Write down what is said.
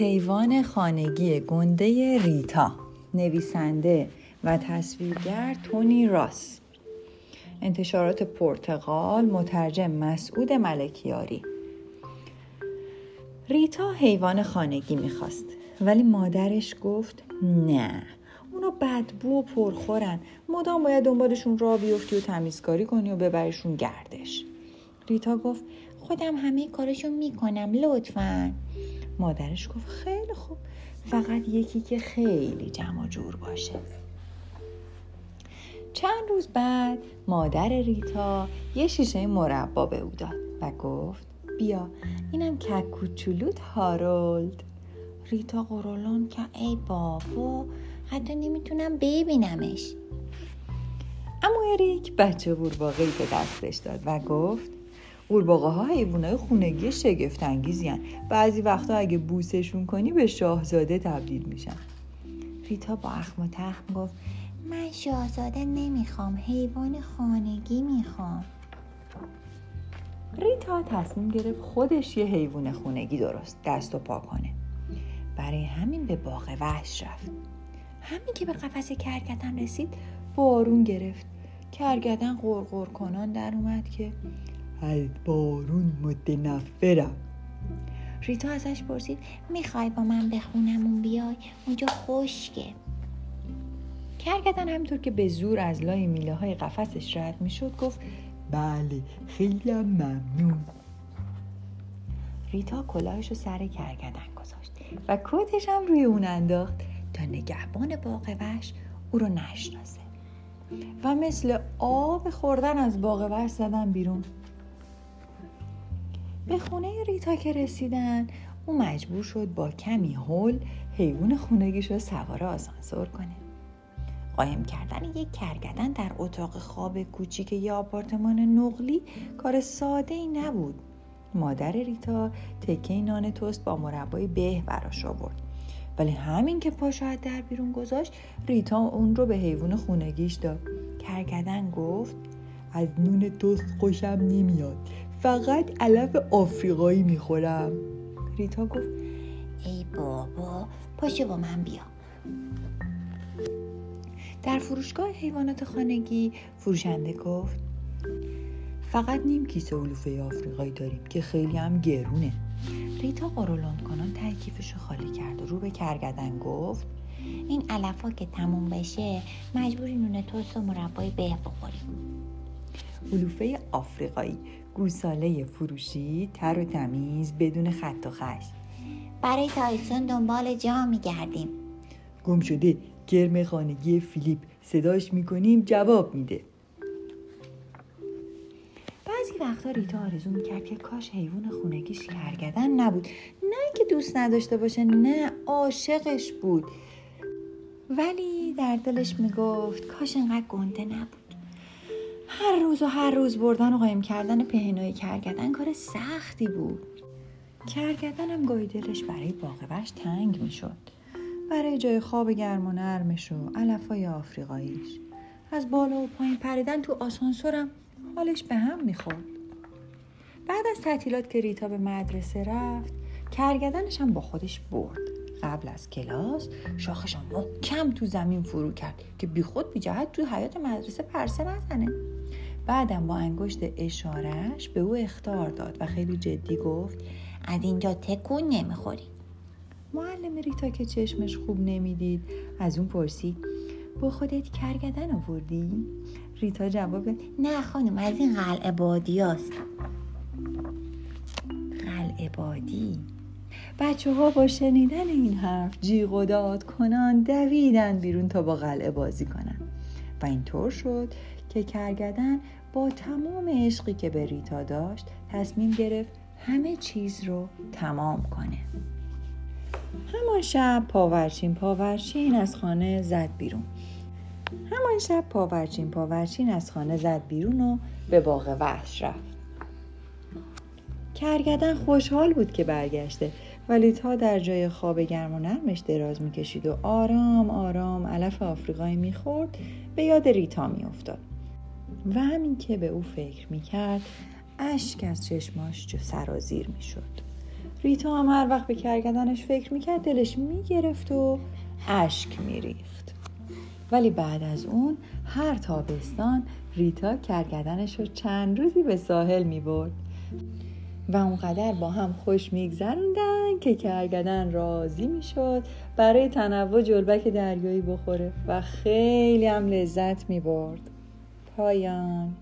حیوان خانگی گنده ریتا نویسنده و تصویرگر تونی راس. انتشارات پرتغال مترجم مسعود ملکیاری. ریتا حیوان خانگی می‌خواست ولی مادرش گفت نه اونا بدبو و پرخورن. مدام باید دنبالشون را بیفتی و تمیزکاری کنی و ببریشون گردش. ریتا گفت خودم همه کارشون می‌کنم لطفا. مادرش گفت خیلی خوب. فقط یکی که خیلی جمع جور باشه. چند روز بعد مادر ریتا یه شیشه مربا به او داد و گفت بیا اینم کک کوچولوت هارولد. ریتا قرولان که ای بابا حتی نمی‌تونم ببینمش. اما اریک بچه قورباغه به دستش داد و گفت قورباغه ها حیوانای خونگی شگفت انگیزی بعضی وقتا اگه بوسشون کنی به شاهزاده تبدیل میشن. ریتا با اخم و تخم گفت من شاهزاده نمی‌خوام حیوان خانگی می‌خوام. ریتا تصمیم گرفت خودش یه حیوان خونگی درست دست و پا کنه. برای همین به باغ وحش رفت. همین که به قفس کرگدن رسید بارون گرفت. کرگدن غرغر کنان در اومد که از بارون متنفرم. ریتا ازش پرسید می‌خوای با من به خونمون بیای؟ اونجا خشکه. کرگدن همینطور که به زور از لای میله های قفسش رد می‌شد گفت بله خیلی ممنون. ریتا کلاهش رو سر کرگدن گذاشت و کتش هم روی اون انداخت تا نگهبان باغ وحش او رو نشناسه. و مثل آب خوردن از باغ وحش زدن بیرون. به خونه ریتا که رسیدن. او مجبور شد با کمی هول حیوان خونگیش رو سوار آسانسور کنه. قایم کردن یک کرگدن در اتاق خواب کوچیک یه آپارتمان نقلی کار ساده ای نبود. مادر ریتا تکه نان توست با مربای به براش آورد. ولی همین که پاشو در بیرون گذاشت ریتا اون رو به حیوان خونگیش داد. کرگدن گفت از نون توست خوشم نمیاد. فقط علف آفریقایی می‌خورم. ریتا گفت ای بابا پاشو با من بیا. در فروشگاه حیوانات خانگی فروشنده گفت فقط نیم کیسه علوفه آفریقایی داریم که خیلی هم گرونه. ریتا قرولان کنان ته کیفش خالی کرد و رو به کرگدن گفت این علفا که تموم بشه مجبوری نون توست و مربای به بخوریم. علوفه آفریقایی گوساله فروشی تر و تمیز بدون خط و خش. برای تایسون دنبال جا میگردیم. گم شده گرم خانگی فیلیپ. صداش می‌کنیم جواب میده. بعضی وقتا ریتا آرزو می‌کرد که کاش حیوان خونگیش کرگدن نبود. نه اینکه دوست نداشته باشه نه عاشقش بود. ولی در دلش می‌گفت کاش انقدر گنده نبود. هر روز و هر روز بردن و قایم کردن پهنای کرگدن کار سختی بود. کرگدن هم گاهی دلش برای باغ تنگ می‌شد. برای جای خواب گرم و نرمش و علفای آفریقاییش. از بالا و پایین پریدن تو آسانسورم حالش به هم می‌خورد. بعد از تعطیلات که ریتا به مدرسه رفت کرگدنش هم با خودش برد. قبل از کلاس شاخش محکم تو زمین فرو کرد که بیخود بی جهت تو حیات مدرسه پرسه نزنه. بعدم با انگشت اشارش به او اختار داد و خیلی جدی گفت از اینجا تکون نمی‌خوری. معلم ریتا که چشمش خوب نمی‌دید از اون پرسید با خودت کرگدن آوردی؟ ریتا جواب داد نه خانم از این قلعه بادی هست قلعه بادی؟ بچه ها با شنیدن این حرف جیغ و داد کنان دویدن بیرون تا با قلعه بازی کنن. و اینطور شد که کرگدن با تمام عشقی که به ریتا داشت تصمیم گرفت همه چیز رو تمام کنه. همان شب پاورچین پاورچین از خانه زد بیرون. همان شب پاورچین پاورچین از خانه زد بیرون و به باغ وحش رفت. کرگدن خوشحال بود که برگشته ولی تا در جای خواب گرم و نرمش دراز می‌کشید و آرام آرام علف آفریقایی می‌خورد به یاد ریتا میافتاد. و همین که به او فکر می‌کرد اشک از چشماش جو سرازیر می‌شد. ریتا هم هر وقت به کرگدنش فکر می‌کرد دلش می‌گرفت و اشک میریخت. ولی بعد از اون هر تابستان ریتا کرگدنش رو چند روزی به ساحل می‌برد. و اونقدر با هم خوش میگذروندن که کرگدن راضی می‌شد برای تنوع جلبک دریایی بخوره و خیلی هم لذت می‌برد. پایان